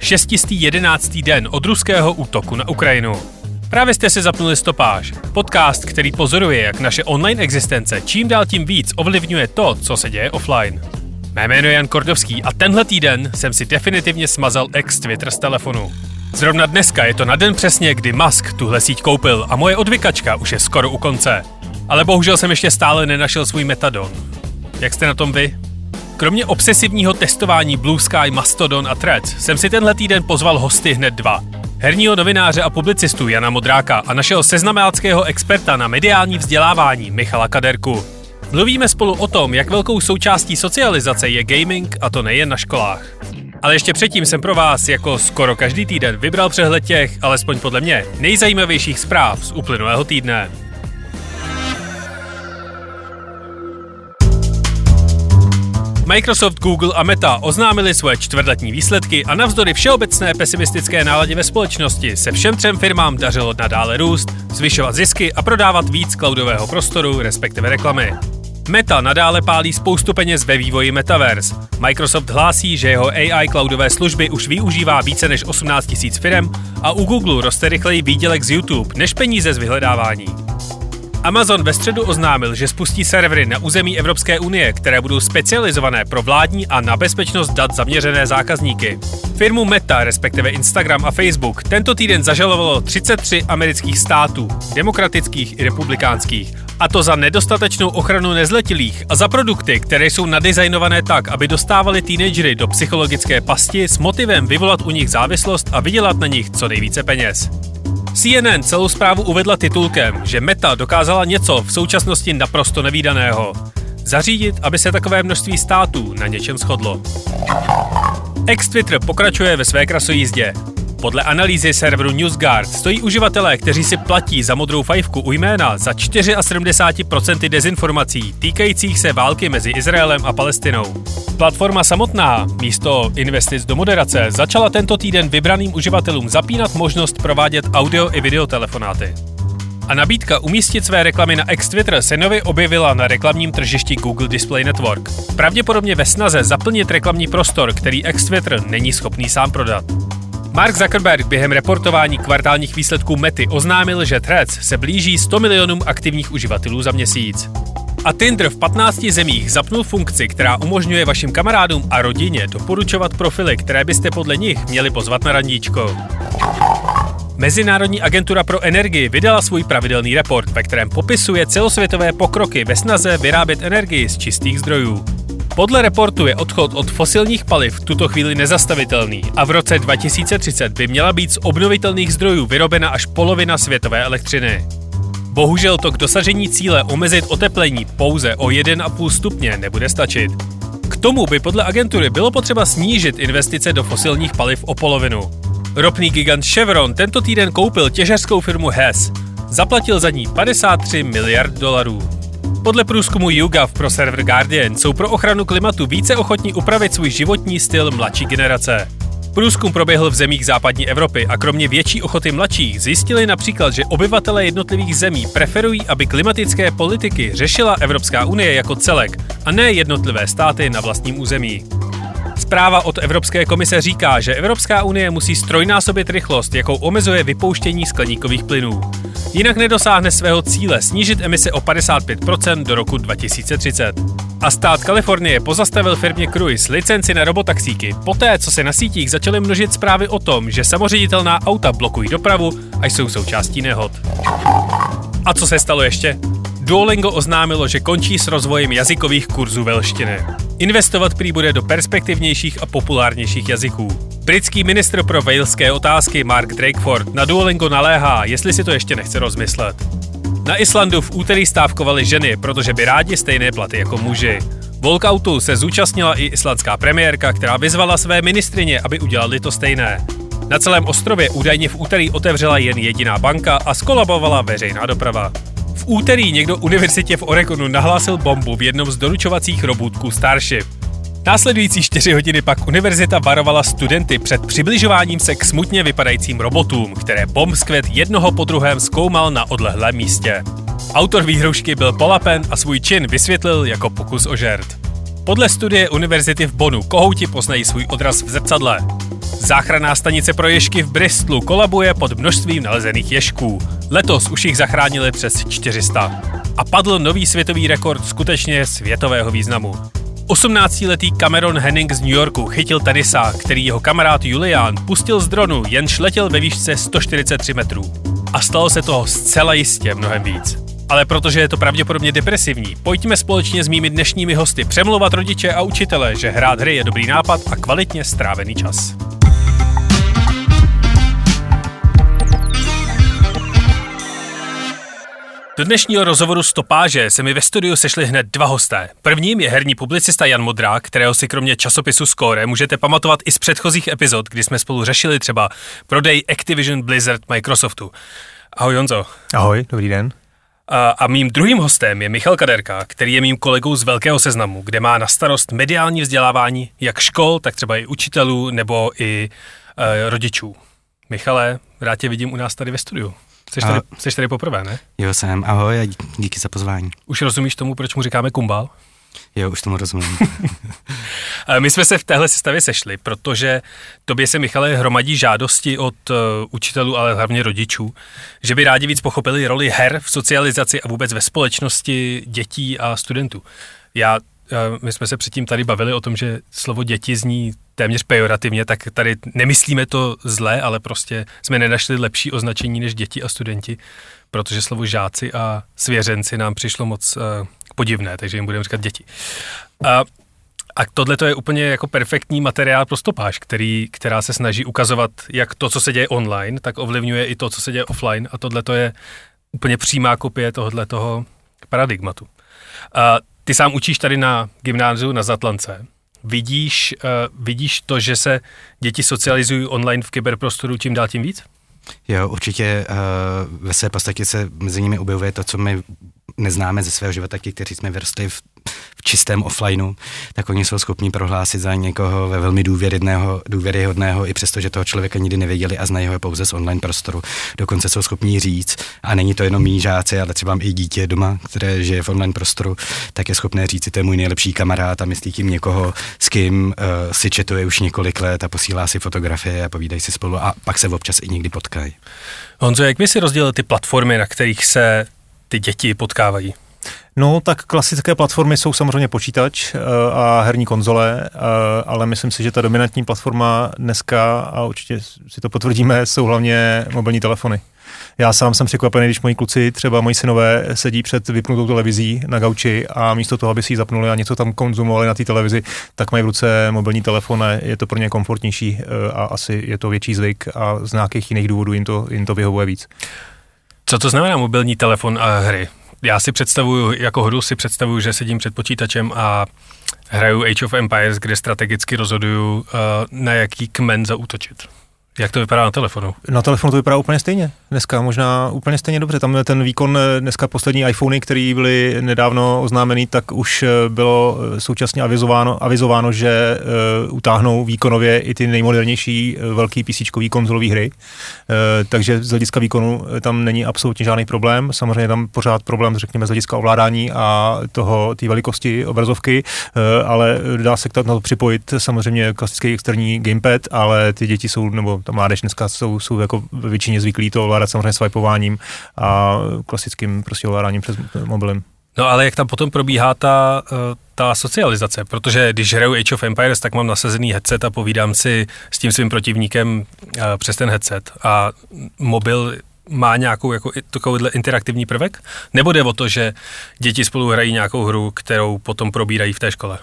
611. den od ruského útoku na Ukrajinu. Právě jste si zapnuli stopáž, podcast, který pozoruje, jak naše online existence čím dál tím víc ovlivňuje to, co se děje offline. Mé jméno je Jan Kordovský a tenhle týden jsem si definitivně smazal ex Twitter z telefonu. Zrovna dneska je to na den přesně, kdy Musk tuhle síť koupil a moje odvykačka už je skoro u konce. Ale bohužel jsem ještě stále nenašel svůj metadon. Jak jste na tom vy? Kromě obsesivního testování Blue Sky, Mastodon a Threads jsem si tenhle týden pozval hosty hned dva. Herního novináře a publicistu Jana Modráka a našeho seznamáckého experta na mediální vzdělávání Michala Kaderku. Mluvíme spolu o tom, jak velkou součástí socializace je gaming a to nejen na školách. Ale ještě předtím jsem pro vás jako skoro každý týden vybral přehled těch, alespoň podle mě, nejzajímavějších zpráv z uplynulého týdne. Microsoft, Google a Meta oznámili svoje čtvrtletní výsledky a navzdory všeobecné pesimistické náladě ve společnosti se všem třem firmám dařilo nadále růst, zvyšovat zisky a prodávat víc cloudového prostoru, respektive reklamy. Meta nadále pálí spoustu peněz ve vývoji Metaverse. Microsoft hlásí, že jeho AI cloudové služby už využívá více než 18 000 firm a u Google roste rychleji výdělek z YouTube než peníze z vyhledávání. Amazon ve středu oznámil, že spustí servery na území Evropské unie, které budou specializované pro vládní a na bezpečnost dat zaměřené zákazníky. Firmu Meta, respektive Instagram a Facebook, tento týden zažalovalo 33 amerických států, demokratických i republikánských, a to za nedostatečnou ochranu nezletilých a za produkty, které jsou nadizajnované tak, aby dostávali teenagery do psychologické pasti s motivem vyvolat u nich závislost a vydělat na nich co nejvíce peněz. CNN celou zprávu uvedla titulkem, že Meta dokázala něco v současnosti naprosto nevýdaného. Zařídit, aby se takové množství států na něčem shodlo. Ex-Twitter pokračuje ve své krasojízdě. Podle analýzy serveru NewsGuard stojí uživatelé, kteří si platí za modrou fajfku u jména za 74% dezinformací týkajících se války mezi Izraelem a Palestinou. Platforma samotná místo investic do moderace začala tento týden vybraným uživatelům zapínat možnost provádět audio i videotelefonáty. A nabídka umístit své reklamy na X-Twitter se nově objevila na reklamním tržišti Google Display Network. Pravděpodobně ve snaze zaplnit reklamní prostor, který X-Twitter není schopný sám prodat. Mark Zuckerberg během reportování kvartálních výsledků Mety oznámil, že Threads se blíží 100 milionům aktivních uživatelů za měsíc. A Tinder v 15 zemích zapnul funkci, která umožňuje vašim kamarádům a rodině doporučovat profily, které byste podle nich měli pozvat na randíčko. Mezinárodní agentura pro energii vydala svůj pravidelný report, ve kterém popisuje celosvětové pokroky ve snaze vyrábět energii z čistých zdrojů. Podle reportu je odchod od fosilních paliv v tuto chvíli nezastavitelný a v roce 2030 by měla být z obnovitelných zdrojů vyrobena až polovina světové elektřiny. Bohužel to k dosažení cíle omezit oteplení pouze o 1,5 stupně nebude stačit. K tomu by podle agentury bylo potřeba snížit investice do fosilních paliv o polovinu. Ropný gigant Chevron tento týden koupil těžařskou firmu Hess. Zaplatil za ní 53 miliard dolarů. Podle průzkumu YouGov pro server Guardian jsou pro ochranu klimatu více ochotní upravit svůj životní styl mladší generace. Průzkum proběhl v zemích západní Evropy a kromě větší ochoty mladších zjistili například, že obyvatele jednotlivých zemí preferují, aby klimatické politiky řešila Evropská unie jako celek a ne jednotlivé státy na vlastním území. Zpráva od Evropské komise říká, že Evropská unie musí strojnásobit rychlost, jakou omezuje vypouštění skleníkových plynů. Jinak nedosáhne svého cíle snížit emise o 55% do roku 2030. A stát Kalifornie pozastavil firmě Cruise licenci na robotaxíky, poté co se na sítích začaly množit zprávy o tom, že samoředitelná auta blokují dopravu a jsou součástí nehod. A co se stalo ještě? Duolingo oznámilo, že končí s rozvojem jazykových kurzů velštiny. Investovat prý bude do perspektivnějších a populárnějších jazyků. Britský ministr pro waleské otázky Mark Drakeford na Duolingo naléhá, jestli si to ještě nechce rozmyslet. Na Islandu v úterý stávkovali ženy, protože by rádi stejné platy jako muži. Walkoutu se zúčastnila i islandská premiérka, která vyzvala své ministrině, aby udělali to stejné. Na celém ostrově údajně v úterý otevřela jen jediná banka a skolabovala veřejná doprava. V úterý někdo univerzitě v Oregonu nahlásil bombu v jednom z doručovacích robůtků Starship. Následující čtyři hodiny pak univerzita varovala studenty před přibližováním se k smutně vypadajícím robotům, které bombskvet jednoho po druhém zkoumal na odlehlém místě. Autor výhrušky byl polapen a svůj čin vysvětlil jako pokus o žert. Podle studie univerzity v Bonu kohouti poznají svůj odraz v zrcadle. Záchranná stanice pro ješky v Bristolu kolabuje pod množstvím nalezených ješků. Letos už jich zachránili přes 400. A padl nový světový rekord skutečně světového významu. 18-letý Cameron Henning z New Yorku chytil tenisa, který jeho kamarád Julian pustil z dronu, jenž letěl ve výšce 143 metrů. A stalo se toho zcela jistě mnohem víc. Ale protože je to pravděpodobně depresivní, pojďme společně s mými dnešními hosty přemlouvat rodiče a učitele, že hrát hry je dobrý nápad a kvalitně strávený čas. Do dnešního rozhovoru Stopáže se mi ve studiu sešli hned dva hosté. Prvním je herní publicista Jan Modrák, kterého si kromě časopisu Score můžete pamatovat i z předchozích epizod, kdy jsme spolu řešili třeba prodej Activision Blizzard Microsoftu. Ahoj Jonzo. Ahoj, dobrý den. A, a mým druhým hostem je Michal Kaderka, který je mým kolegou z Velkého seznamu, kde má na starost mediální vzdělávání jak škol, tak třeba i učitelů nebo i e, rodičů. Michale, rád tě vidím u nás tady ve studiu. Jsi tady, jsi tady poprvé, ne? Jo, jsem. Ahoj a díky za pozvání. Už rozumíš tomu, proč mu říkáme kumbal? Jo, už tomu rozumím. My jsme se v téhle sestavě sešli, protože tobě se, Michale, hromadí žádosti od uh, učitelů, ale hlavně rodičů, že by rádi víc pochopili roli her v socializaci a vůbec ve společnosti dětí a studentů. Já my jsme se předtím tady bavili o tom, že slovo děti zní téměř pejorativně, tak tady nemyslíme to zle, ale prostě jsme nenašli lepší označení než děti a studenti, protože slovo žáci a svěřenci nám přišlo moc uh, podivné, takže jim budeme říkat děti. A, a tohle to je úplně jako perfektní materiál pro stopáž, který, která se snaží ukazovat, jak to, co se děje online, tak ovlivňuje i to, co se děje offline a tohle to je úplně přímá kopie tohohle toho paradigmatu. A ty sám učíš tady na gymnáziu na Zatlance. Vidíš, uh, vidíš to, že se děti socializují online v kyberprostoru čím dál tím víc? Jo, určitě uh, ve své podstatě se mezi nimi objevuje to, co my neznáme ze svého života, ti, kteří jsme vyrostli v, v čistém offlineu, tak oni jsou schopni prohlásit za někoho ve velmi důvěryhodného, i přesto, že toho člověka nikdy nevěděli a znají ho pouze z online prostoru. Dokonce jsou schopni říct, a není to jenom mý žáci, ale třeba i dítě doma, které žije v online prostoru, tak je schopné říct, to je můj nejlepší kamarád a myslí tím někoho, s kým uh, si četuje už několik let a posílá si fotografie a povídají si spolu a pak se občas i někdy potkají. Honzo, jak by si rozdělil ty platformy, na kterých se ty děti potkávají? No, tak klasické platformy jsou samozřejmě počítač eh, a herní konzole, eh, ale myslím si, že ta dominantní platforma dneska, a určitě si to potvrdíme, jsou hlavně mobilní telefony. Já sám jsem překvapený, když moji kluci, třeba moji synové, sedí před vypnutou televizí na gauči a místo toho, aby si ji zapnuli a něco tam konzumovali na té televizi, tak mají v ruce mobilní telefon a je to pro ně komfortnější eh, a asi je to větší zvyk a z nějakých jiných důvodů jim to, jim to vyhovuje víc. Co to znamená mobilní telefon a hry? Já si představuju, jako hru si představuju, že sedím před počítačem a hraju Age of Empires, kde strategicky rozhoduju, eh, na jaký kmen zaútočit. Jak to vypadá na telefonu? Na telefonu to vypadá úplně stejně. Dneska možná úplně stejně dobře. Tam ten výkon, eh, dneska poslední iPhony, které byly nedávno oznámený, tak už eh, bylo eh, současně avizováno, avizováno že uh, utáhnou výkonově i ty nejmodernější velký PC konzolové hry. Uh, takže z hlediska výkonu tam není absolutně žádný problém. Samozřejmě tam pořád problém, řekněme, z hlediska ovládání a toho, té velikosti obrazovky, uh, ale dá se na to připojit samozřejmě klasický externí gamepad, ale ty děti jsou, nebo ta mládež dneska jsou, jsou jako většině zvyklí to ovládat samozřejmě swipováním a klasickým prostě ovládáním přes mobilem. No ale jak tam potom probíhá ta, eh, ta socializace? Protože když hraju Age of Empires, tak mám nasazený headset a povídám si s tím svým protivníkem eh, přes ten headset a mobil má nějakou jako takovýhle interaktivní prvek? Nebo jde o to, že děti spolu hrají nějakou hru, kterou potom probírají v té škole?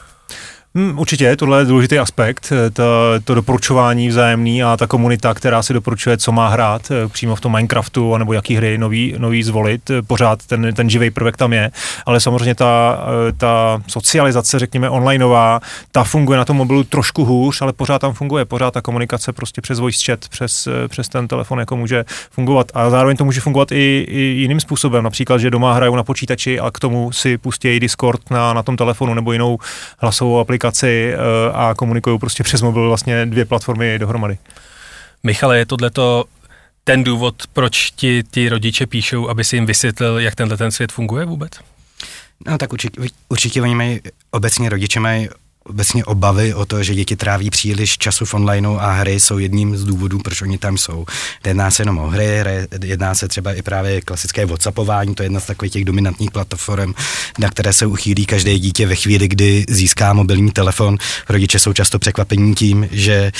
Hmm, určitě, tohle je důležitý aspekt, eh, to, to doporučování vzájemný a ta komunita, která si doporučuje, co má hrát eh, přímo v tom Minecraftu, nebo jaký hry nový, nový zvolit, eh, pořád ten, ten živý prvek tam je, ale samozřejmě ta, ta socializace, řekněme, onlineová, ta funguje na tom mobilu trošku hůř, ale pořád tam funguje, pořád ta komunikace prostě přes voice chat, přes, přes ten telefon jako může fungovat. A zároveň to může fungovat i, i jiným způsobem, například, že doma hrajou na počítači a k tomu si pustí Discord na, na tom telefonu nebo jinou hlasovou aplikaci aplikaci eh, a komunikují prostě přes mobil vlastně dvě platformy dohromady. Michale, je tohleto ten důvod, proč ti, ti rodiče píšou, aby si jim vysvětlil, jak tenhle ten svět funguje vůbec? No tak určitě, určitě oni mají, obecně rodiče mají obecně obavy o to, že děti tráví příliš času v onlineu a hry jsou jedním z důvodů, proč oni tam jsou. Jedná se jenom o hry, jedná se třeba i právě klasické WhatsAppování, to je jedna z takových těch dominantních platform, na které se uchýlí každé dítě ve chvíli, kdy získá mobilní telefon. Rodiče jsou často překvapení tím, že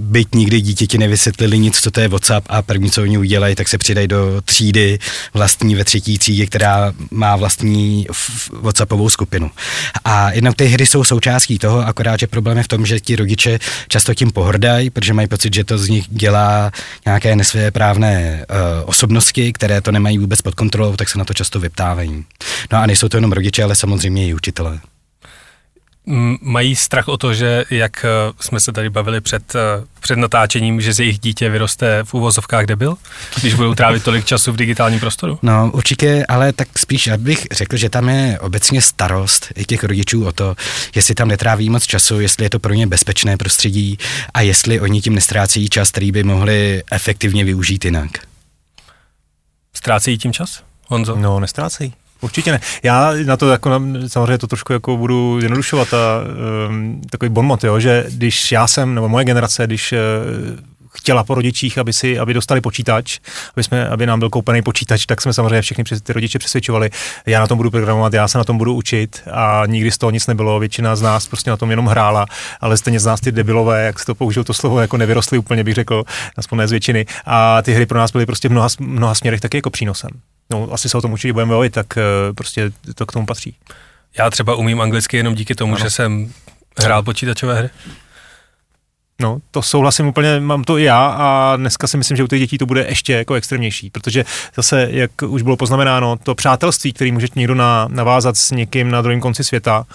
byť nikdy dítěti nevysvětlili nic, co to je WhatsApp a první, co oni udělají, tak se přidají do třídy vlastní ve třetí třídě, která má vlastní WhatsAppovou skupinu. A jednak ty hry jsou součástí součástí toho, akorát, že problém je v tom, že ti rodiče často tím pohrdají, protože mají pocit, že to z nich dělá nějaké nesvéprávné uh, osobnosti, které to nemají vůbec pod kontrolou, tak se na to často vyptávají. No a nejsou to jenom rodiče, ale samozřejmě i učitelé mají strach o to, že jak eh, jsme se tady bavili před, eh, před natáčením, že z jejich dítě vyroste v úvozovkách debil, když budou trávit tolik času v digitálním prostoru? No určitě, ale tak spíš já bych řekl, že tam je obecně starost i těch rodičů o to, jestli tam netráví moc času, jestli je to pro ně bezpečné prostředí a jestli oni tím nestrácejí čas, který by mohli efektivně využít jinak. Ztrácejí tím čas? Honzo? No, nestrácejí. Určitě ne. Já na to jako, samozřejmě to trošku jako budu zjednodušovat a um, takový bonmot, jo, že když já jsem, nebo moje generace, když uh, chtěla po rodičích, aby si, aby dostali počítač, aby, jsme, aby nám byl koupený počítač, tak jsme samozřejmě všechny přes ty rodiče přesvědčovali, já na tom budu programovat, já se na tom budu učit a nikdy z toho nic nebylo, většina z nás prostě na tom jenom hrála, ale stejně z nás ty debilové, jak se to použil to slovo, jako nevyrostly úplně, bych řekl, aspoň ne z většiny. A ty hry pro nás byly prostě v mnoha, mnoha směrech taky jako přínosem no, asi se o tom určitě budeme bavit, tak uh, prostě to k tomu patří. Já třeba umím anglicky jenom díky tomu, ano. že jsem hrál počítačové hry. No, to souhlasím úplně, mám to i já a dneska si myslím, že u těch dětí to bude ještě jako extrémnější, protože zase, jak už bylo poznamenáno, to přátelství, který může někdo na, navázat s někým na druhém konci světa,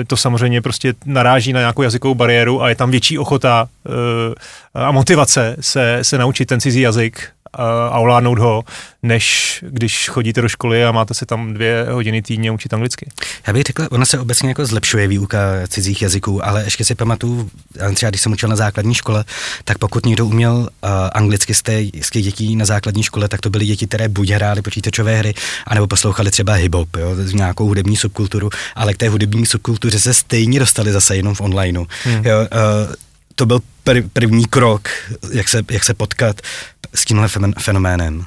e, to samozřejmě prostě naráží na nějakou jazykovou bariéru a je tam větší ochota e, a motivace se, se naučit ten cizí jazyk a ovládnout ho, než když chodíte do školy a máte se tam dvě hodiny týdně učit anglicky. Já bych řekl, ona se obecně jako zlepšuje výuka cizích jazyků, ale ještě si pamatuju, třeba když jsem učil na základní škole, tak pokud někdo uměl uh, anglicky z, té, z těch dětí na základní škole, tak to byly děti, které buď hrály počítačové hry, anebo poslouchali třeba hip-hop, jo, nějakou hudební subkulturu, ale k té hudební subkultuře se stejně dostali zase jenom v onlineu. Hmm. Jo, uh, to byl pr- první krok, jak se, jak se potkat s tímhle fenoménem.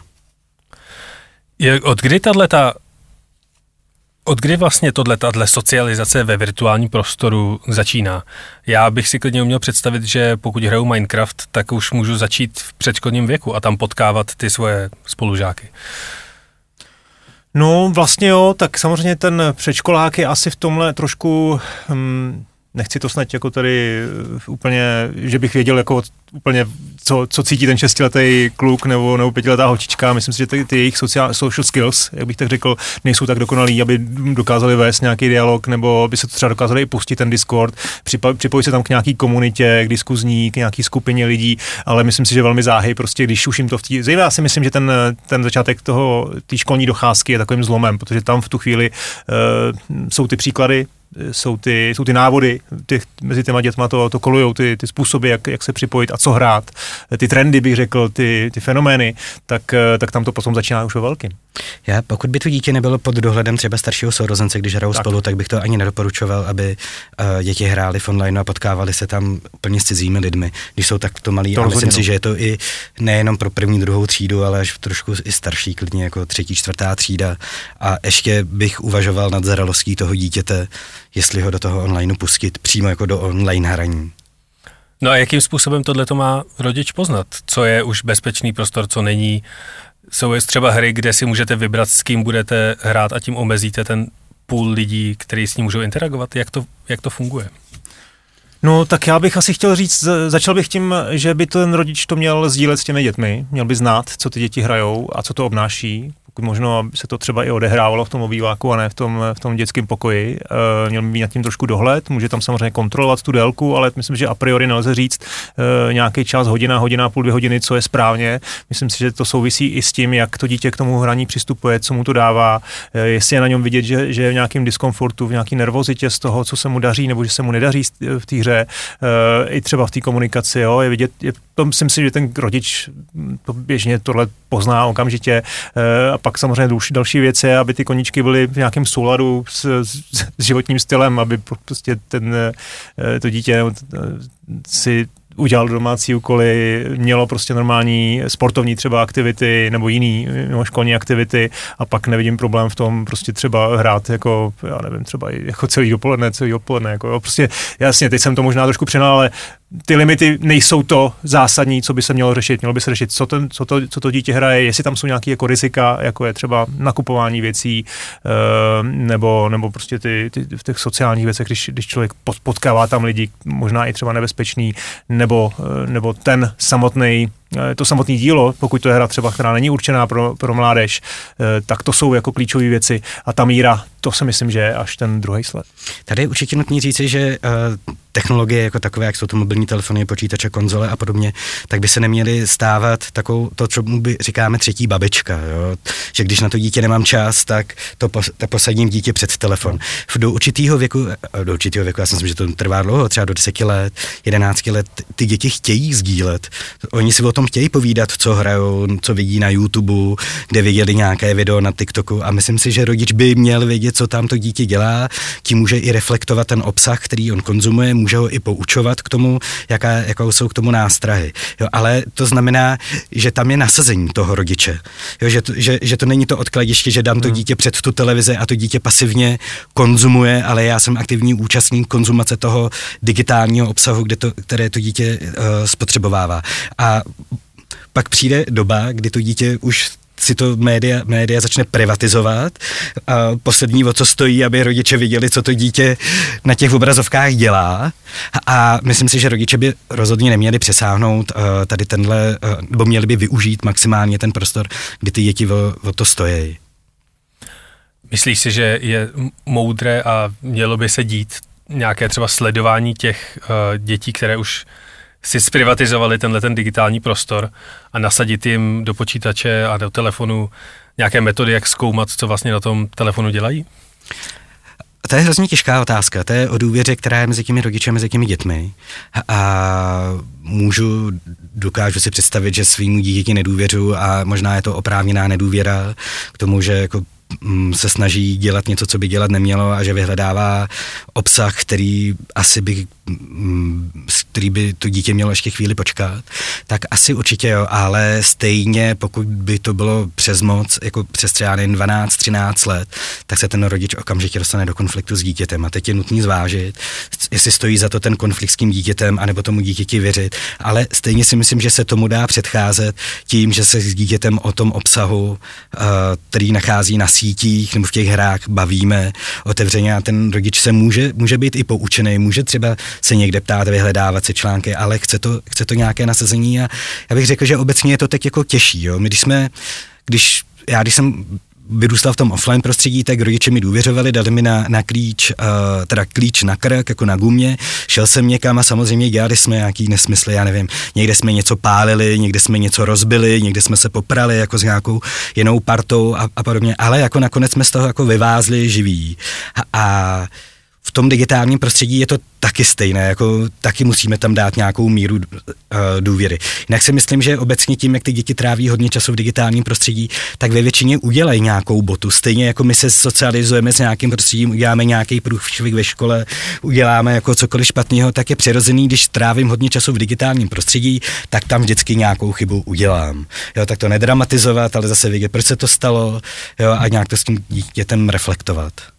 Je, od kdy tato od kdy vlastně tohle, tato socializace ve virtuálním prostoru začíná? Já bych si klidně uměl představit, že pokud hraju Minecraft, tak už můžu začít v předškolním věku a tam potkávat ty svoje spolužáky. No vlastně jo, tak samozřejmě ten předškolák je asi v tomhle trošku... Hmm, nechci to snad jako tady eh, úplně, že bych věděl jako úplně, co, co cítí ten šestiletý kluk nebo, nebo pětiletá holčička. Myslím si, že ty, ty jejich social, social skills, jak bych tak řekl, nejsou tak dokonalí, aby dokázali vést nějaký dialog, nebo by se to třeba dokázali i pustit ten Discord, připojit se tam k nějaký komunitě, k diskuzní, k nějaký skupině lidí, ale myslím si, že velmi záhy, prostě když už jim to v té. Zejména si myslím, že ten, ten začátek toho, té školní docházky je takovým zlomem, protože tam v tu chvíli uh, jsou ty příklady, jsou ty, jsou ty návody, těch, mezi těma dětma to, to kolujou, ty, ty způsoby, jak, jak se připojit a co hrát, ty trendy, bych řekl, ty, ty fenomény, tak, tak tam to potom začíná už ve velkým. Já, pokud by to dítě nebylo pod dohledem třeba staršího sourozence, když hrajou tak. spolu, tak bych to ani nedoporučoval, aby uh, děti hrály v online a potkávali se tam plně s cizími lidmi, když jsou takto malí. To a myslím no. si, že je to i nejenom pro první, druhou třídu, ale až trošku i starší, klidně jako třetí, čtvrtá třída. A ještě bych uvažoval nad zralostí toho dítěte, jestli ho do toho online pustit přímo jako do online hraní. No a jakým způsobem tohle to má rodič poznat? Co je už bezpečný prostor, co není? Jsou třeba hry, kde si můžete vybrat, s kým budete hrát a tím omezíte ten půl lidí, kteří s ním můžou interagovat? Jak to, jak to funguje? No, tak já bych asi chtěl říct, začal bych tím, že by ten rodič to měl sdílet s těmi dětmi, měl by znát, co ty děti hrajou a co to obnáší, možno se to třeba i odehrávalo v tom obýváku a ne v tom, v tom dětském pokoji. E, měl by mít nad tím trošku dohled, může tam samozřejmě kontrolovat tu délku, ale myslím, že a priori nelze říct e, nějaký čas, hodina, hodina, půl, dvě hodiny, co je správně. Myslím si, že to souvisí i s tím, jak to dítě k tomu hraní přistupuje, co mu to dává, e, jestli je na něm vidět, že, že je v nějakém diskomfortu, v nějaké nervozitě z toho, co se mu daří nebo že se mu nedaří v té hře, e, i třeba v té komunikaci. Jo, je vidět, je, to myslím si, že ten rodič to běžně tohle pozná okamžitě. E, a pak samozřejmě další, další věc je, aby ty koničky byly v nějakém souladu s, s, s životním stylem, aby prostě ten, eh, to dítě eh, si udělal domácí úkoly, mělo prostě normální sportovní třeba aktivity nebo jiný školní aktivity. A pak nevidím problém v tom prostě třeba hrát jako, já nevím, třeba jako celý dopoledne, celý odpoledne, jako jo, prostě jasně, teď jsem to možná trošku přenal, ale ty limity nejsou to zásadní, co by se mělo řešit. Mělo by se řešit, co, ten, co, to, co to dítě hraje, jestli tam jsou nějaké jako rizika, jako je třeba nakupování věcí, e, nebo, nebo prostě ty, ty, v těch sociálních věcech, když, když člověk potkává tam lidi, možná i třeba nebezpečný, nebo, e, nebo ten samotný Eh, to samotné dílo, pokud to je hra třeba, která není určená pro, pro mládež, eh, tak to jsou jako klíčové věci. A ta míra, to si myslím, že je až ten druhý sled. Tady je určitě nutný říci, že uh, technologie jako takové, jak jsou to mobilní telefony, počítače, konzole a podobně, tak by se neměly stávat takovou, to, co mu by říkáme třetí babička. Jo? Že když na to dítě nemám čas, tak to pos, posadím dítě před telefon. V do určitého věku, do určitého věku, já si myslím, že to trvá dlouho, třeba do 10 let, 11 let, ty děti chtějí sdílet. Oni si o tom chtějí povídat, co hrajou, co vidí na YouTube, kde viděli nějaké video na TikToku a myslím si, že rodič by měl vědět, co tam to dítě dělá, tím může i reflektovat ten obsah, který on konzumuje, může ho i poučovat k tomu, jaká, jakou jsou k tomu nástrahy. Jo, ale to znamená, že tam je nasazení toho rodiče. Jo, že, to, že, že to není to odkladiště, že dám to hmm. dítě před tu televizi a to dítě pasivně konzumuje, ale já jsem aktivní účastník konzumace toho digitálního obsahu, kde to, které to dítě uh, spotřebovává. A pak přijde doba, kdy to dítě už si to média, média začne privatizovat a poslední, o co stojí, aby rodiče viděli, co to dítě na těch obrazovkách dělá a myslím si, že rodiče by rozhodně neměli přesáhnout uh, tady tenhle, uh, nebo měli by využít maximálně ten prostor, kdy ty děti o, o to stojí. Myslíš si, že je moudré a mělo by se dít nějaké třeba sledování těch uh, dětí, které už si zprivatizovali tenhle ten digitální prostor a nasadit jim do počítače a do telefonu nějaké metody, jak zkoumat, co vlastně na tom telefonu dělají? To je hrozně těžká otázka. To je o důvěře, která je mezi těmi rodiči a mezi těmi dětmi. A můžu, dokážu si představit, že svým dítěti nedůvěřu a možná je to oprávněná nedůvěra k tomu, že jako se snaží dělat něco, co by dělat nemělo a že vyhledává obsah, který asi by, mm, který by to dítě mělo ještě chvíli počkat, tak asi určitě jo, ale stejně pokud by to bylo přes moc, jako přes třeba 12-13 let, tak se ten rodič okamžitě dostane do konfliktu s dítětem a teď je nutný zvážit, jestli stojí za to ten konflikt s tím dítětem, anebo tomu dítěti věřit, ale stejně si myslím, že se tomu dá předcházet tím, že se s dítětem o tom obsahu, eh, který nachází na sítích nebo v těch hrách bavíme otevřeně a ten rodič se může, může být i poučený, může třeba se někde ptát, vyhledávat si články, ale chce to, chce to nějaké nasazení a já bych řekl, že obecně je to teď jako těžší. Jo? My když jsme, když já když jsem vyrůstal v tom offline prostředí, tak rodiče mi důvěřovali, dali mi na, na klíč, uh, teda klíč na krk, jako na gumě, šel jsem někam a samozřejmě dělali jsme nějaký nesmysly, já nevím, někde jsme něco pálili, někde jsme něco rozbili, někde jsme se poprali jako s nějakou jinou partou a, a podobně, ale jako nakonec jsme z toho jako vyvázli živí. A, a v tom digitálním prostředí je to taky stejné, jako taky musíme tam dát nějakou míru uh, důvěry. Jinak si myslím, že obecně tím, jak ty děti tráví hodně času v digitálním prostředí, tak ve většině udělají nějakou botu. Stejně jako my se socializujeme s nějakým prostředím, uděláme nějaký průšvih ve škole, uděláme jako cokoliv špatného, tak je přirozený, když trávím hodně času v digitálním prostředí, tak tam vždycky nějakou chybu udělám. Jo, tak to nedramatizovat, ale zase vědět, proč se to stalo jo, a nějak to s tím dítětem reflektovat.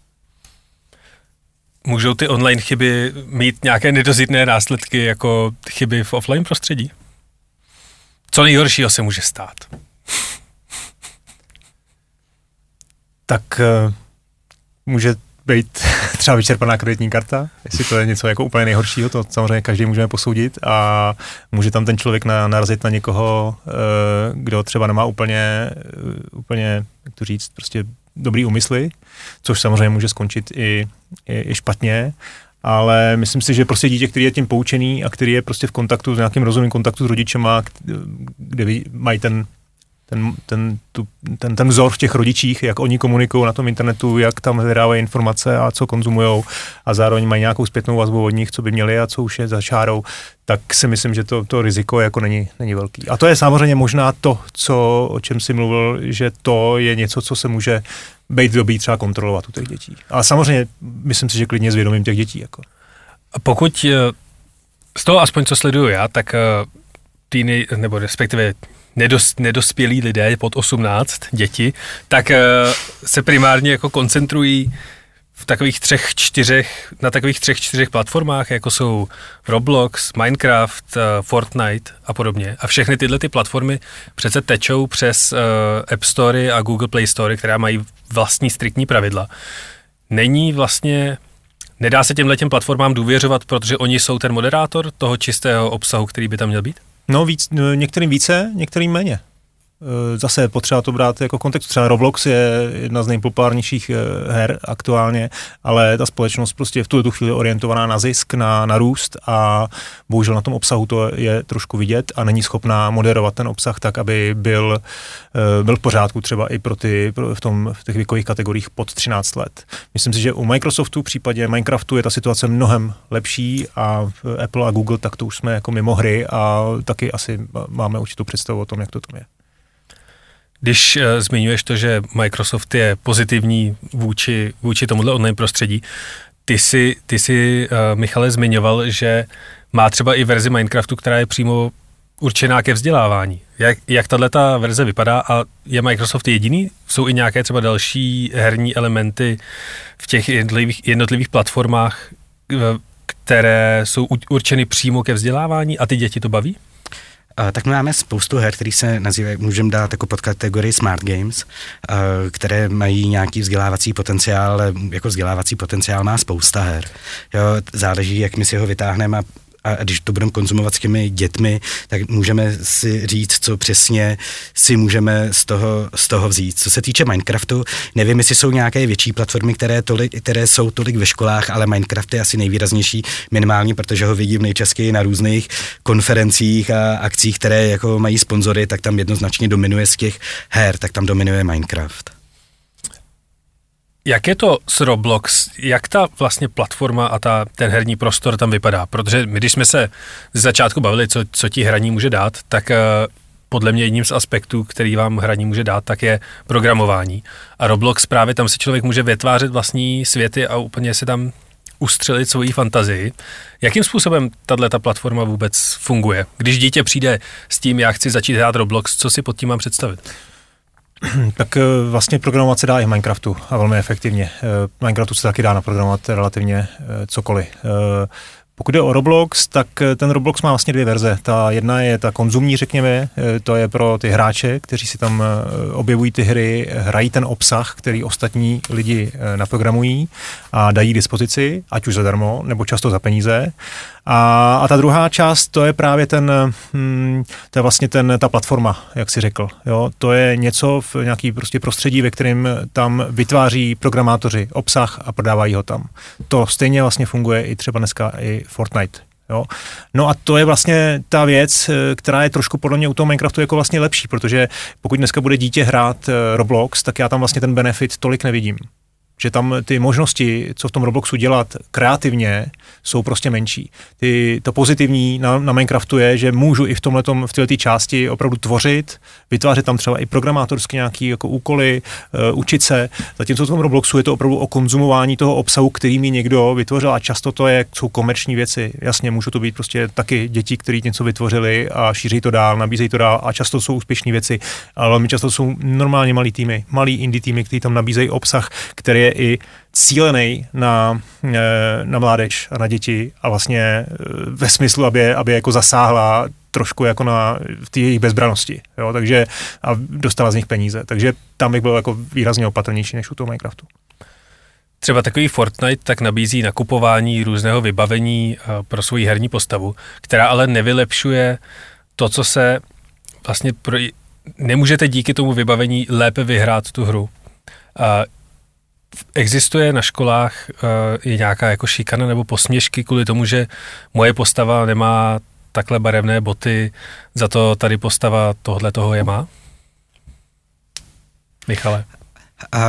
Můžou ty online chyby mít nějaké nedozitné následky jako chyby v offline prostředí? Co nejhoršího se může stát? tak uh, může být třeba vyčerpaná kreditní karta, jestli to je něco jako úplně nejhoršího, to samozřejmě každý můžeme posoudit a může tam ten člověk na, narazit na někoho, eh, kdo třeba nemá úplně, eh, úplně, jak to říct, prostě dobrý úmysly, což samozřejmě může skončit i, i, i špatně, ale myslím si, že prostě dítě, který je tím poučený a který je prostě v kontaktu, s nějakým rozumným kontaktu s rodičema, kde mají ten ten, ten, tu, ten, ten vzor v těch rodičích, jak oni komunikují na tom internetu, jak tam vydávají informace a co konzumují a zároveň mají nějakou zpětnou vazbu od nich, co by měli a co už je za čárou, tak si myslím, že to, to riziko jako není, není velký. A to je samozřejmě možná to, co, o čem si mluvil, že to je něco, co se může být dobrý třeba kontrolovat u těch dětí. Ale samozřejmě myslím si, že klidně zvědomím těch dětí. Jako. Pokud eh, z toho aspoň co sleduju já, tak eh, týny, nebo respektive nedos, nedospělí lidé pod 18, děti, tak uh, se primárně jako koncentrují v takových třech, čtyřech, na takových třech, čtyřech platformách, jako jsou Roblox, Minecraft, uh, Fortnite a podobně. A všechny tyhle ty platformy přece tečou přes uh, App Store a Google Play Store, která mají vlastní striktní pravidla. Není vlastně Nedá se těmhle těm platformám důvěřovat, protože oni jsou ten moderátor toho čistého obsahu, který by tam měl být? No, víc, některým více, některým méně. Eh, zase potřeba to brát jako kontext. Třeba Roblox je jedna z nejpopulárnějších eh, her aktuálně, ale ta společnost prostě je v tuto chvíli orientovaná na zisk, na, na růst a bohužel na tom obsahu to je trošku vidět a není schopná moderovat ten obsah tak, aby byl, eh, byl v pořádku třeba i pro ty pro, v, tom, v těch věkových kategoriích pod 13 let. Myslím si, že u Microsoftu v případě Minecraftu je ta situace mnohem lepší a Apple a Google tak to už jsme jako mimo hry a taky asi máme určitou představu o tom, jak to tam je. Když uh, zmiňuješ to, že Microsoft je pozitivní vůči, vůči tomuhle online prostředí, ty si, ty si uh, Michale, zmiňoval, že má třeba i verzi Minecraftu, která je přímo určená ke vzdělávání. Jak, jak tahle ta verze vypadá a je Microsoft jediný? Jsou i nějaké třeba další herní elementy v těch jednotlivých, jednotlivých platformách, které jsou určeny přímo ke vzdělávání a ty děti to baví? Uh, tak my máme spoustu her, které se nazývají, můžeme dát jako pod kategorii Smart Games, uh, které mají nějaký vzdělávací potenciál, jako vzdělávací potenciál má spousta her. Jo, záleží, jak my si ho vytáhneme a a když to budeme konzumovat s těmi dětmi, tak můžeme si říct, co přesně si můžeme z toho, z toho vzít. Co se týče Minecraftu, nevím, jestli jsou nějaké větší platformy, které, tolik, které jsou tolik ve školách, ale Minecraft je asi nejvýraznější minimálně, protože ho vidím nejčastěji na různých konferencích a akcích, které jako mají sponzory, tak tam jednoznačně dominuje z těch her, tak tam dominuje Minecraft. Jak je to s Roblox? Jak ta vlastně platforma a ta, ten herní prostor tam vypadá? Protože my, když jsme se z začátku bavili, co, co ti hraní může dát, tak uh, podle mě jedním z aspektů, který vám hraní může dát, tak je programování. A Roblox právě tam si člověk může vytvářet vlastní světy a úplně si tam ustřelit svoji fantazii. Jakým způsobem tahle ta platforma vůbec funguje? Když dítě přijde s tím, já chci začít hrát Roblox, co si pod tím mám představit? tak eh, vlastně programovat se dá i v Minecraftu a velmi efektivně. Eh, Minecraftu se taky dá naprogramovat relativně eh, cokoliv. Pokud je o Roblox, tak ten Roblox má vlastně dvě verze. Ta jedna je ta konzumní, řekněme, to je pro ty hráče, kteří si tam objevují ty hry, hrají ten obsah, který ostatní lidi naprogramují a dají dispozici, ať už zadarmo, nebo často za peníze. A, a ta druhá část, to je právě ten, hmm, to je vlastně ten, ta platforma, jak si řekl. Jo? To je něco v nějaký prostě prostředí, ve kterém tam vytváří programátoři obsah a prodávají ho tam. To stejně vlastně funguje i třeba dneska i Fortnite. Jo? No a to je vlastně ta věc, která je trošku podle mě u toho Minecraftu jako vlastně lepší, protože pokud dneska bude dítě hrát eh, Roblox, tak já tam vlastně ten benefit tolik nevidím že tam ty možnosti, co v tom Robloxu dělat kreativně, jsou prostě menší. Ty, to pozitivní na, na Minecraftu je, že můžu i v tomhletom, v této části opravdu tvořit, vytvářet tam třeba i programátorské nějaké jako úkoly, uh, učit se. Zatímco v tom Robloxu je to opravdu o konzumování toho obsahu, který mi někdo vytvořil a často to je, jsou komerční věci. Jasně, můžou to být prostě taky děti, kteří něco vytvořili a šíří to dál, nabízejí to dál a často jsou úspěšné věci, ale velmi často jsou normálně malý týmy, malý indie týmy, kteří tam nabízejí obsah, který je i cílený na, eh, na mládež a na děti a vlastně eh, ve smyslu, aby, aby jako zasáhla trošku jako na v té jejich bezbranosti, jo, takže a dostala z nich peníze, takže tam bych byl jako výrazně opatrnější než u toho Minecraftu. třeba takový Fortnite tak nabízí nakupování různého vybavení eh, pro svoji herní postavu, která ale nevylepšuje to, co se vlastně pro, nemůžete díky tomu vybavení lépe vyhrát tu hru. Existuje na školách uh, je nějaká jako šikana nebo posměšky kvůli tomu, že moje postava nemá takhle barevné boty, za to tady postava tohle toho je má? Michale. Uh,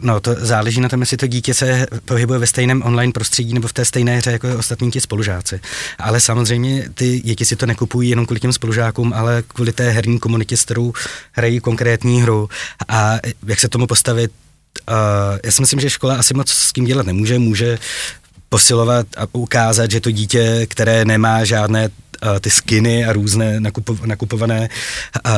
no, to záleží na tom, jestli to dítě se pohybuje ve stejném online prostředí nebo v té stejné hře jako ostatní ti spolužáci. Ale samozřejmě ty děti si to nekupují jenom kvůli těm spolužákům, ale kvůli té herní komunitě, s kterou hrají konkrétní hru. A jak se tomu postavit, já si myslím, že škola asi moc s tím dělat nemůže, může posilovat a ukázat, že to dítě, které nemá žádné ty skiny a různé nakupo, nakupované uh,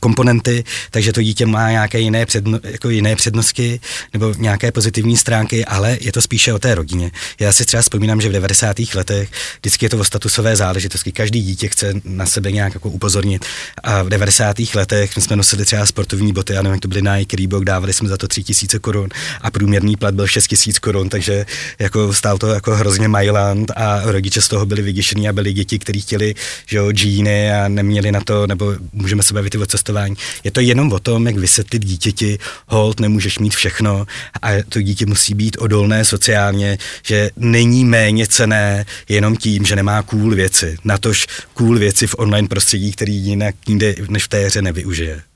komponenty, takže to dítě má nějaké jiné, předno, jako jiné přednosti nebo nějaké pozitivní stránky, ale je to spíše o té rodině. Já si třeba vzpomínám, že v 90. letech vždycky je to o statusové záležitosti. Každý dítě chce na sebe nějak jako upozornit. A v 90. letech my jsme nosili třeba sportovní boty, já nevím, to byly Nike, Reebok, dávali jsme za to 3000 korun a průměrný plat byl 6000 korun, takže jako stál to jako hrozně Mailand a rodiče z toho byli vyděšení a byli děti, kteří chtěli že jo, džíny a neměli na to, nebo můžeme se bavit i o cestování. Je to jenom o tom, jak vysvětlit dítěti, hold, nemůžeš mít všechno a to dítě musí být odolné sociálně, že není méně cené jenom tím, že nemá cool věci. Natož cool věci v online prostředí, který jinak nikde než v té hře nevyužije.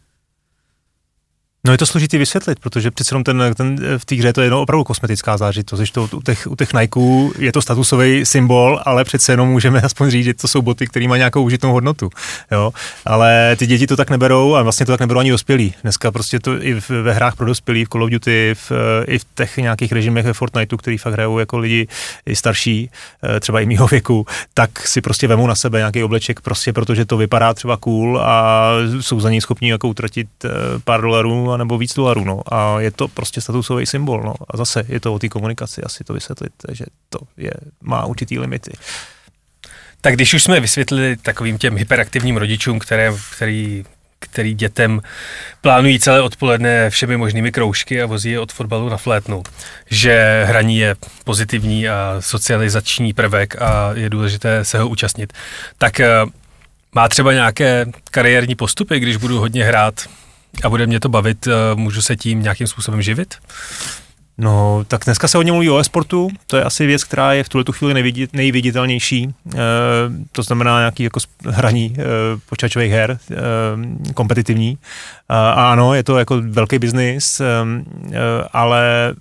No je to složitý vysvětlit, protože přece jenom ten, ten, v té hře to je jenom opravdu kosmetická zážitost, že to u těch, u těch Nikeů je to statusový symbol, ale přece jenom můžeme aspoň říct, že to jsou boty, které mají nějakou užitnou hodnotu. Jo? Ale ty děti to tak neberou a vlastně to tak neberou ani dospělí. Dneska prostě to i ve hrách pro dospělí, v Call of Duty, v, i v těch nějakých režimech ve Fortniteu, který fakt hrajou jako lidi i starší, eh, třeba i mýho věku, tak si prostě vemou na sebe nějaký obleček, prostě protože to vypadá třeba cool a jsou za něj schopni jako utratit eh, pár dolarů nebo víc dolarů, no. A je to prostě statusový symbol, no. A zase je to o té komunikaci, asi to vysvětlit, že to je, má určitý limity. Tak když už jsme vysvětlili takovým těm hyperaktivním rodičům, které, který, který dětem plánují celé odpoledne všemi možnými kroužky a vozí je od fotbalu na flétnu, že hraní je pozitivní a socializační prvek a je důležité se ho účastnit, tak eh, má třeba nějaké kariérní postupy, když budu hodně hrát a bude mě to bavit, eh, můžu se tím nějakým způsobem živit? No, tak dneska se hodně mluví o e-sportu, to je asi věc, která je v tuhle chvíli nejvidit, nejviditelnější, e, to znamená nějaký jako hraní e, počítačových her, e, kompetitivní. A, a ano, je to jako velký biznis, e, ale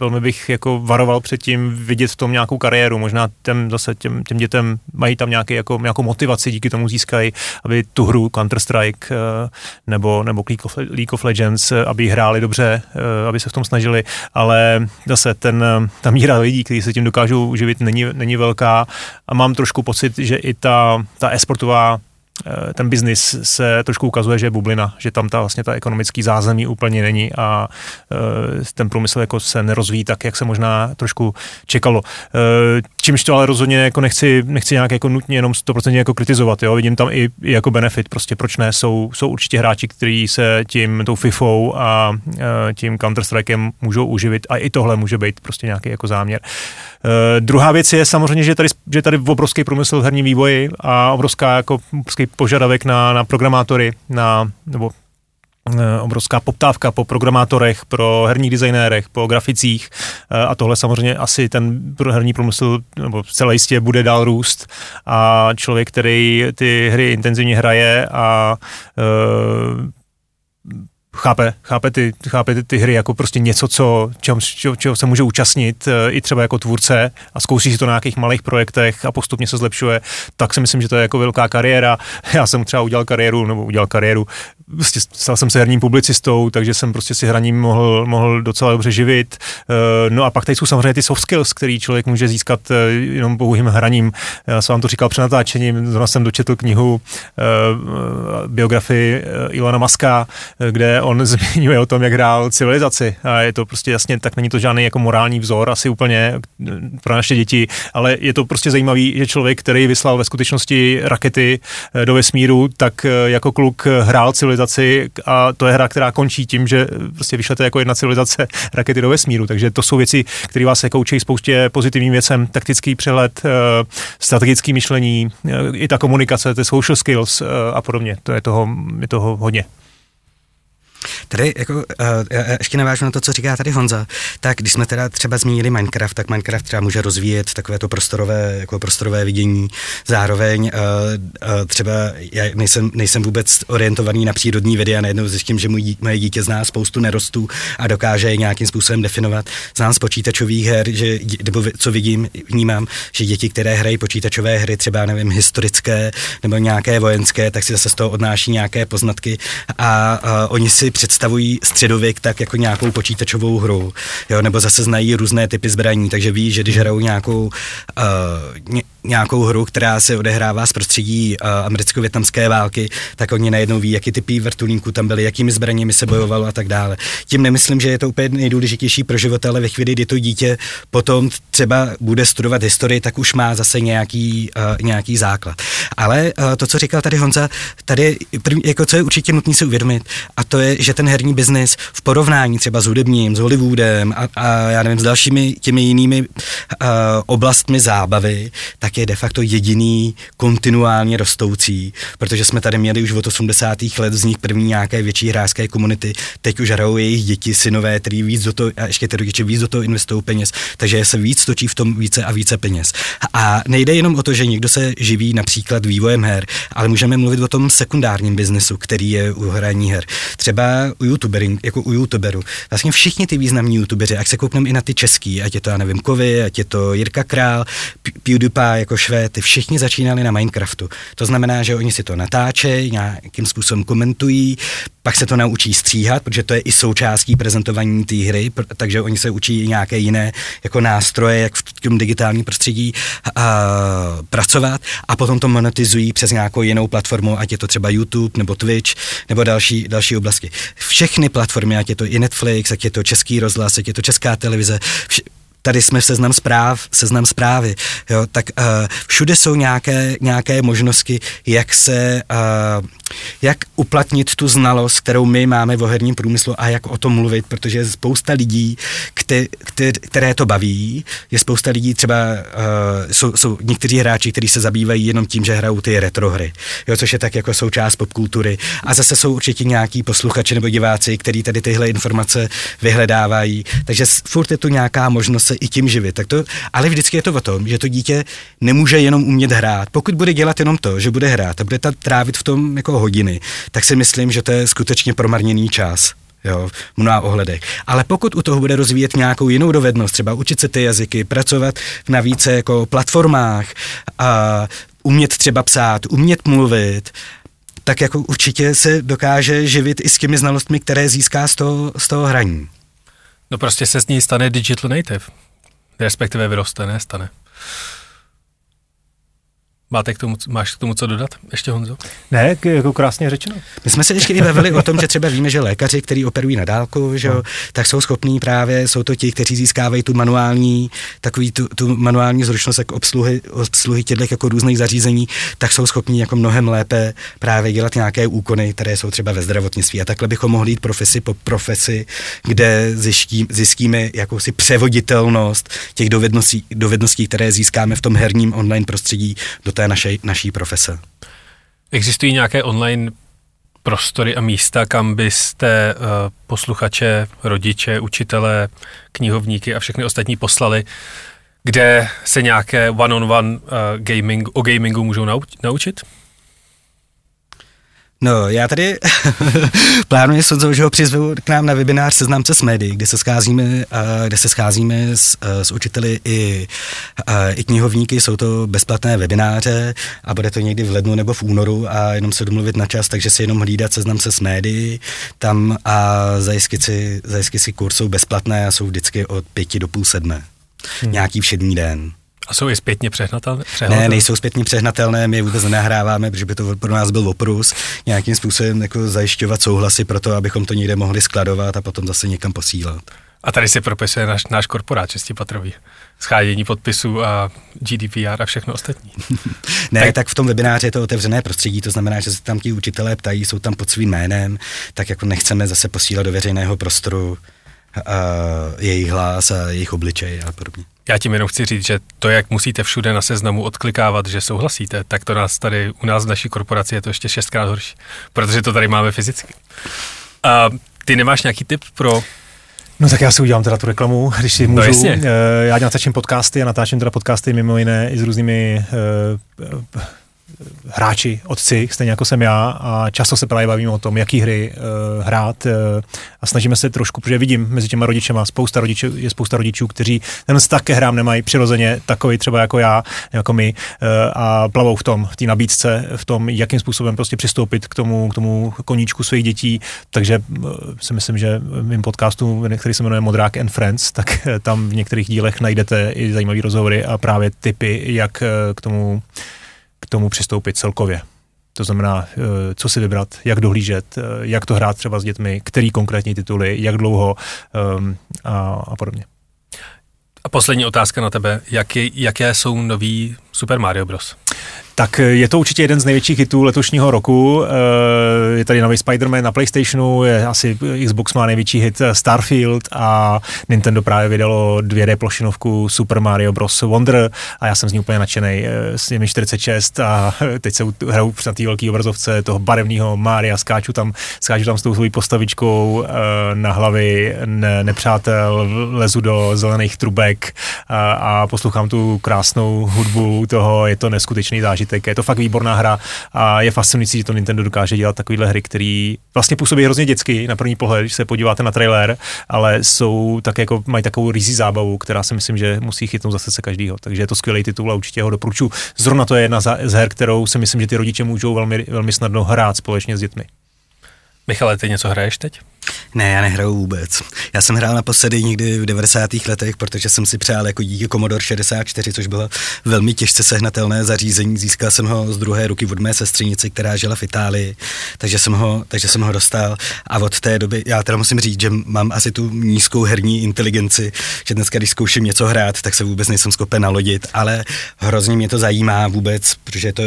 velmi bych jako varoval před tím vidět v tom nějakou kariéru. Možná těm, zase těm, těm dětem mají tam nějaký, jako, nějakou motivaci, díky tomu získají, aby tu hru Counter-Strike uh, nebo, nebo League of, League of Legends, uh, aby hráli dobře, uh, aby se v tom snažili, ale zase ten, ta míra lidí, kteří se tím dokážou uživit, není, není velká a mám trošku pocit, že i ta, ta e-sportová Eh, ten biznis se trošku ukazuje, že je bublina, že tam ta vlastně ta ekonomický zázemí úplně není a eh, ten průmysl jako se nerozvíjí tak, jak se možná trošku čekalo. Eh, čímž to ale rozhodně jako nechci, nechci nějak jako nutně jenom 100% jako kritizovat, jo? vidím tam i, i jako benefit, prostě proč ne, jsou, jsou určitě hráči, kteří se tím tou FIFou a tím Counter-Strikem můžou uživit a i tohle může být prostě nějaký jako záměr. Uh, druhá věc je samozřejmě, že tady, že tady obrovský průmysl v herním vývoji a obrovská jako obrovský požadavek na, na programátory, na, nebo eh, obrovská poptávka po programátorech, pro herních designérech, po graficích eh, a tohle samozřejmě asi ten herní průmysl nebo celé jistě bude dál růst. A člověk, který ty hry intenzivně hraje a chápe, chápe, ty, chápe ty, ty hry jako prostě něco, co, čeho, čeho, čeho se může účastnit e, i třeba jako tvůrce a zkouší si to na nějakých malých projektech a postupně se zlepšuje, tak si myslím, že to je jako velká kariéra. Já jsem třeba udělal kariéru, nebo udělal kariéru prostě stal jsem se herním publicistou, takže jsem prostě si hraním mohl, mohl docela dobře živit. Eh, no a pak tady jsou samozřejmě ty soft skills, který člověk může získat eh, jenom pouhým hraním. Já jsem vám to říkal před natáčením, zrovna jsem dočetl knihu eh, biografii Ilona Maska, kde on zmiňuje o tom, jak hrál civilizaci. A je to prostě jasně, tak není to žádný jako morální vzor, asi úplně pro naše děti, ale je to prostě zajímavý, že člověk, který vyslal ve skutečnosti rakety do vesmíru, tak jako kluk hrál civilizaci civilizaci a to je hra, která končí tím, že prostě vyšlete jako jedna civilizace rakety do vesmíru. Takže to jsou věci, které vás jako učí spoustě pozitivním věcem, taktický přehled, strategický myšlení, i ta komunikace, ty social skills a podobně. To je toho, je toho hodně. Tady jako, uh, ještě navážu na to, co říká tady Honza, tak když jsme teda třeba zmínili Minecraft, tak Minecraft třeba může rozvíjet takové to prostorové, jako prostorové vidění, zároveň uh, uh, třeba já nejsem, nejsem vůbec orientovaný na přírodní vědy a najednou zjistím, že můj, moje dítě zná spoustu nerostů a dokáže je nějakým způsobem definovat. Znám z počítačových her, že, nebo co vidím, vnímám, že děti, které hrají počítačové hry, třeba nevím, historické nebo nějaké vojenské, tak si zase z toho odnáší nějaké poznatky. A, a oni si představují středověk tak jako nějakou počítačovou hru, jo, nebo zase znají různé typy zbraní, takže ví, že když hrajou nějakou, uh, ně, nějakou hru, která se odehrává z prostředí uh, americko-větnamské války, tak oni najednou ví, jaký typy vrtulníků tam byly, jakými zbraněmi se bojovalo a tak dále. Tím nemyslím, že je to úplně nejdůležitější pro život, ale ve chvíli, kdy to dítě potom třeba bude studovat historii, tak už má zase nějaký, uh, nějaký základ. Ale uh, to, co říkal tady Honza, tady první, jako co je určitě nutné si uvědomit, a to je, že ten herní biznis v porovnání třeba s hudebním, s Hollywoodem a, a já nevím, s dalšími těmi jinými uh, oblastmi zábavy, tak je de facto jediný kontinuálně rostoucí, protože jsme tady měli už od 80. let z nich první nějaké větší hráčské komunity, teď už hrajou jejich děti, synové, který víc do toho, a ještě ty rodiče víc do toho investují peněz, takže se víc točí v tom více a více peněz. A nejde jenom o to, že někdo se živí například vývojem her, ale můžeme mluvit o tom sekundárním biznesu, který je u hraní her. Třeba u YouTubery, jako u YouTuberu. Vlastně všichni ty významní YouTubeři, jak se koukneme i na ty český, ať je to, já nevím, Kovy, ať je to Jirka Král, PewDiePie jako švéd, ty všichni začínali na Minecraftu. To znamená, že oni si to natáčejí, nějakým způsobem komentují, pak se to naučí stříhat, protože to je i součástí prezentování té hry, takže oni se učí i nějaké jiné jako nástroje, jak v tom digitálním prostředí a, pracovat a potom to monetizují přes nějakou jinou platformu, ať je to třeba YouTube nebo Twitch nebo další, další oblasti. Všechny platformy, ať je to i Netflix, ať je to český rozhlas, ať je to česká televize, vš- tady jsme v seznam zpráv, seznam zprávy, jo, tak uh, všude jsou nějaké, nějaké možnosti, jak se, uh, jak uplatnit tu znalost, kterou my máme v herním průmyslu a jak o tom mluvit, protože je spousta lidí, kte, kte, které to baví, je spousta lidí, třeba uh, jsou, jsou někteří hráči, kteří se zabývají jenom tím, že hrajou ty retrohry, jo, což je tak jako součást popkultury a zase jsou určitě nějaký posluchači nebo diváci, kteří tady tyhle informace vyhledávají, takže furt je tu nějaká možnost se i tím živit. Tak to, ale vždycky je to o tom, že to dítě nemůže jenom umět hrát. Pokud bude dělat jenom to, že bude hrát a bude tam trávit v tom jako hodiny, tak si myslím, že to je skutečně promarněný čas jo, mnoha ohledech. Ale pokud u toho bude rozvíjet nějakou jinou dovednost, třeba učit se ty jazyky, pracovat na více jako platformách a umět třeba psát, umět mluvit, tak jako určitě se dokáže živit i s těmi znalostmi, které získá z toho, z toho hraní. No prostě se z ní stane digital native respektive vyroste, ne stane. Máte k tomu, máš k tomu co dodat ještě, Honzo? Ne, jako krásně řečeno. My jsme se ještě i bavili o tom, že třeba víme, že lékaři, kteří operují na dálku, že no. tak jsou schopní právě, jsou to ti, kteří získávají tu manuální, takový tu, tu manuální zručnost jako obsluhy, obsluhy těchto jako různých zařízení, tak jsou schopní jako mnohem lépe právě dělat nějaké úkony, které jsou třeba ve zdravotnictví. A takhle bychom mohli jít profesi po profesi, kde zjiští, zjistíme jakousi převoditelnost těch dovedností, dovedností, které získáme v tom herním online prostředí do té naší, naší profese. Existují nějaké online prostory a místa, kam byste uh, posluchače, rodiče, učitele, knihovníky a všechny ostatní poslali, kde se nějaké one-on-one uh, gaming, o gamingu můžou naučit? No, já tady plánuji Sonzo, že ho přizvu k nám na webinář Seznamce s médií, kde se scházíme, kde se scházíme s, s učiteli i, i knihovníky, jsou to bezplatné webináře a bude to někdy v lednu nebo v únoru a jenom se domluvit na čas, takže si jenom hlídat Seznamce s médií tam a zajistit si, zajistit si kurz jsou bezplatné a jsou vždycky od pěti do půl sedmé. Hmm. Nějaký všední den. A jsou i zpětně přehnatelné? Ne, nejsou zpětně přehnatelné, my je vůbec nenahráváme, protože by to pro nás byl oprus, nějakým způsobem jako zajišťovat souhlasy pro to, abychom to někde mohli skladovat a potom zase někam posílat. A tady se propisuje náš, náš korporát šestipatrový. Schádění podpisů a GDPR a všechno ostatní. ne, tak... tak v tom webináři je to otevřené prostředí, to znamená, že se tam ti učitelé ptají, jsou tam pod svým jménem, tak jako nechceme zase posílat do veřejného prostoru jejich hlas a jejich obličej a podobně. Já tím jenom chci říct, že to, jak musíte všude na seznamu odklikávat, že souhlasíte, tak to nás tady, u nás v naší korporaci je to ještě šestkrát horší, protože to tady máme fyzicky. A ty nemáš nějaký tip pro No tak já si udělám teda tu reklamu, když si no můžu. Jasně. Já natáčím podcasty a natáčím teda podcasty mimo jiné i s různými uh, hráči, otci, stejně jako jsem já a často se právě bavíme o tom, jaký hry uh, hrát uh, a snažíme se trošku, protože vidím mezi těma rodičema spousta rodičů, je spousta rodičů, kteří ten vztah ke hrám nemají přirozeně takový třeba jako já, jako my uh, a plavou v tom, v té nabídce, v tom, jakým způsobem prostě přistoupit k tomu, k tomu koníčku svých dětí, takže uh, si myslím, že v mým podcastu, který se jmenuje Modrák and Friends, tak tam v některých dílech najdete i zajímavé rozhovory a právě typy, jak k tomu k tomu přistoupit celkově. To znamená, eh, co si vybrat, jak dohlížet, eh, jak to hrát třeba s dětmi, který konkrétní tituly, jak dlouho um, a, a podobně. A poslední otázka na tebe. Jaký, jaké jsou nový Super Mario Bros? Tak je to určitě jeden z největších hitů letošního roku. Eh, je tady nový Spider-Man na PlayStationu, je asi Xbox má největší hit eh, Starfield a Nintendo právě vydalo 2D plošinovku Super Mario Bros. Wonder a já jsem z ní úplně nadšený. Eh, s nimi 46 a teď se hraju na té velké obrazovce toho barevného Mária, skáču tam, skáču tam s tou svojí postavičkou na hlavy ne, nepřátel, lezu do zelených trubek a, a poslouchám tu krásnou hudbu toho, je to neskutečný zážitek zážitek. Je to fakt výborná hra a je fascinující, že to Nintendo dokáže dělat takovéhle hry, které vlastně působí hrozně dětsky na první pohled, když se podíváte na trailer, ale jsou tak jako, mají takovou rizí zábavu, která si myslím, že musí chytnout zase se každýho. Takže je to skvělý titul a určitě ho doporučuji. Zrovna to je jedna z her, kterou si myslím, že ty rodiče můžou velmi, velmi snadno hrát společně s dětmi. Michale, ty něco hraješ teď? Ne, já nehraju vůbec. Já jsem hrál naposledy někdy v 90. letech, protože jsem si přál jako díky Commodore 64, což bylo velmi těžce sehnatelné zařízení. Získal jsem ho z druhé ruky od mé sestřenice, která žila v Itálii, takže jsem ho, takže jsem ho dostal. A od té doby, já teda musím říct, že mám asi tu nízkou herní inteligenci, že dneska, když zkouším něco hrát, tak se vůbec nejsem schopen nalodit, ale hrozně mě to zajímá vůbec, protože to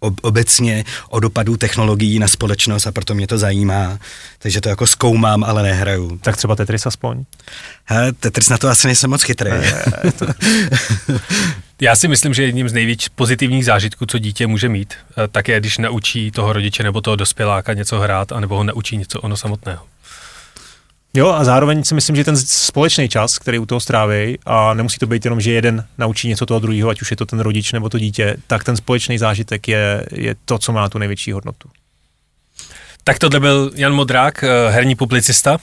obecně o dopadu technologií na společnost a proto mě to zajímá. Takže to jako zkoumám, ale nehraju. Tak třeba Tetris aspoň? He, Tetris na to asi nejsem moc chytrý. Já si myslím, že jedním z nejvíc pozitivních zážitků, co dítě může mít, eh, tak je, když naučí toho rodiče nebo toho dospěláka něco hrát, anebo ho naučí něco ono samotného. Jo, a zároveň si myslím, že ten společný čas, který u toho stráví, a nemusí to být jenom, že jeden naučí něco toho druhého, ať už je to ten rodič nebo to dítě, tak ten společný zážitek je, je to, co má tu největší hodnotu. Tak tohle byl Jan Modrák, eh, herní publicista,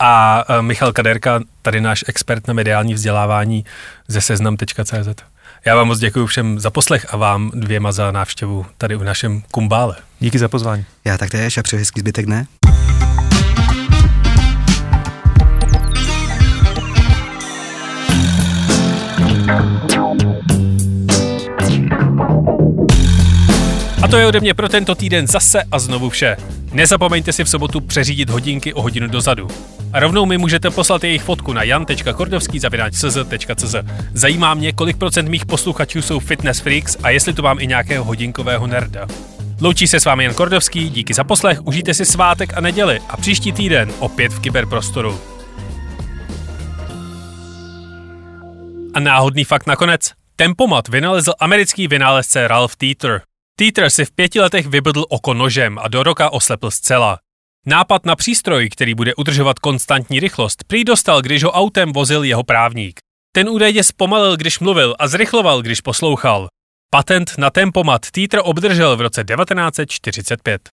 a eh, Michal Kaderka, tady náš expert na mediální vzdělávání ze seznam.cz. Já vám moc děkuji všem za poslech a vám dvěma za návštěvu tady v našem kumbále. Díky za pozvání. Já tak též a přeji hezký zbytek ne? A to je ode mě pro tento týden zase a znovu vše. Nezapomeňte si v sobotu přeřídit hodinky o hodinu dozadu. A rovnou mi můžete poslat jejich fotku na jan.kordovský.cz. Zajímá mě, kolik procent mých posluchačů jsou fitness freaks a jestli tu mám i nějakého hodinkového nerda. Loučí se s vámi Jan Kordovský, díky za poslech, užijte si svátek a neděli a příští týden opět v kyberprostoru. A náhodný fakt nakonec. Tempomat vynalezl americký vynálezce Ralph Teeter. Teeter si v pěti letech vybydl oko nožem a do roka oslepl zcela. Nápad na přístroj, který bude udržovat konstantní rychlost, prý dostal, když ho autem vozil jeho právník. Ten údajně zpomalil, když mluvil a zrychloval, když poslouchal. Patent na tempomat Teeter obdržel v roce 1945.